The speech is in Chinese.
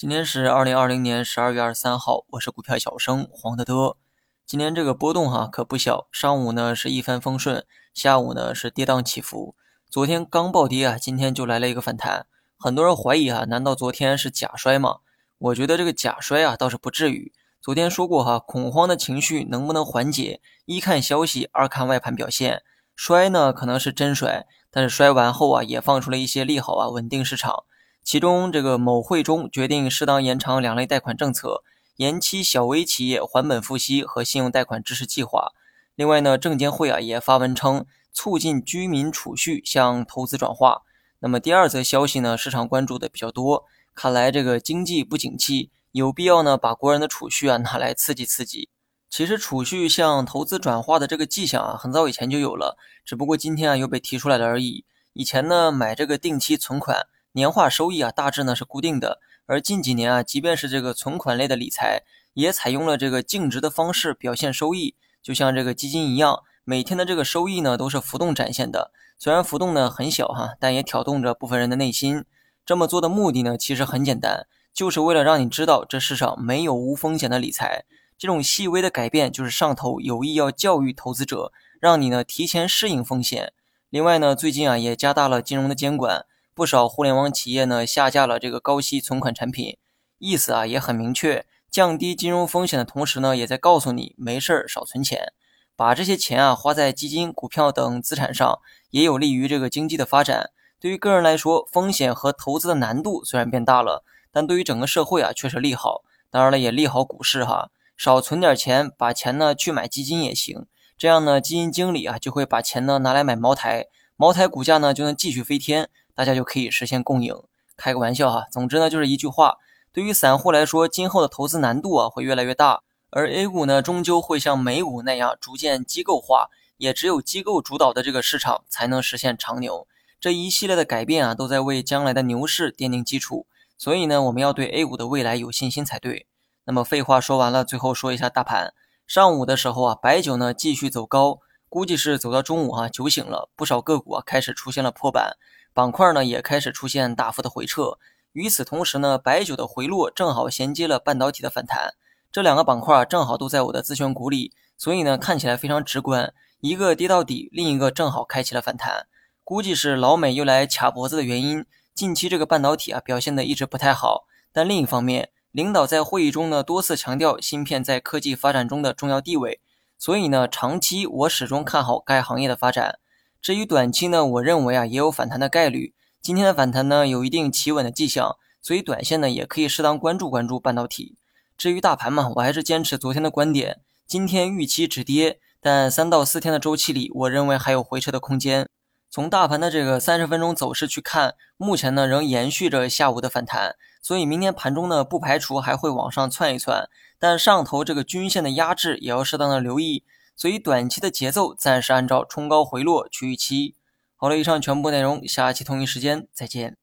今天是二零二零年十二月二十三号，我是股票小生黄德德。今天这个波动哈可不小，上午呢是一帆风顺，下午呢是跌宕起伏。昨天刚暴跌啊，今天就来了一个反弹。很多人怀疑哈，难道昨天是假摔吗？我觉得这个假摔啊倒是不至于。昨天说过哈，恐慌的情绪能不能缓解，一看消息，二看外盘表现。摔呢可能是真摔，但是摔完后啊也放出了一些利好啊，稳定市场。其中，这个某汇中决定适当延长两类贷款政策，延期小微企业还本付息和信用贷款支持计划。另外呢，证监会啊也发文称，促进居民储蓄向投资转化。那么第二则消息呢，市场关注的比较多，看来这个经济不景气，有必要呢把国人的储蓄啊拿来刺激刺激。其实储蓄向投资转化的这个迹象啊，很早以前就有了，只不过今天啊又被提出来了而已。以前呢买这个定期存款。年化收益啊，大致呢是固定的。而近几年啊，即便是这个存款类的理财，也采用了这个净值的方式表现收益，就像这个基金一样，每天的这个收益呢都是浮动展现的。虽然浮动呢很小哈，但也挑动着部分人的内心。这么做的目的呢，其实很简单，就是为了让你知道这世上没有无风险的理财。这种细微的改变，就是上头有意要教育投资者，让你呢提前适应风险。另外呢，最近啊也加大了金融的监管。不少互联网企业呢下架了这个高息存款产品，意思啊也很明确，降低金融风险的同时呢，也在告诉你没事儿少存钱，把这些钱啊花在基金、股票等资产上，也有利于这个经济的发展。对于个人来说，风险和投资的难度虽然变大了，但对于整个社会啊却是利好。当然了，也利好股市哈，少存点钱，把钱呢去买基金也行。这样呢，基金经理啊就会把钱呢拿来买茅台，茅台股价呢就能继续飞天。大家就可以实现共赢，开个玩笑哈。总之呢，就是一句话，对于散户来说，今后的投资难度啊会越来越大，而 A 股呢，终究会像美股那样逐渐机构化，也只有机构主导的这个市场才能实现长牛。这一系列的改变啊，都在为将来的牛市奠定基础。所以呢，我们要对 A 股的未来有信心才对。那么废话说完了，最后说一下大盘。上午的时候啊，白酒呢继续走高，估计是走到中午啊，酒醒了，不少个股啊开始出现了破板。板块呢也开始出现大幅的回撤，与此同时呢，白酒的回落正好衔接了半导体的反弹，这两个板块正好都在我的自选股里，所以呢看起来非常直观，一个跌到底，另一个正好开启了反弹，估计是老美又来卡脖子的原因。近期这个半导体啊表现的一直不太好，但另一方面，领导在会议中呢多次强调芯片在科技发展中的重要地位，所以呢长期我始终看好该行业的发展。至于短期呢，我认为啊也有反弹的概率。今天的反弹呢有一定企稳的迹象，所以短线呢也可以适当关注关注半导体。至于大盘嘛，我还是坚持昨天的观点，今天预期止跌，但三到四天的周期里，我认为还有回撤的空间。从大盘的这个三十分钟走势去看，目前呢仍延续着下午的反弹，所以明天盘中呢不排除还会往上窜一窜，但上头这个均线的压制也要适当的留意。所以短期的节奏暂时按照冲高回落去预期。好了，以上全部内容，下期同一时间再见。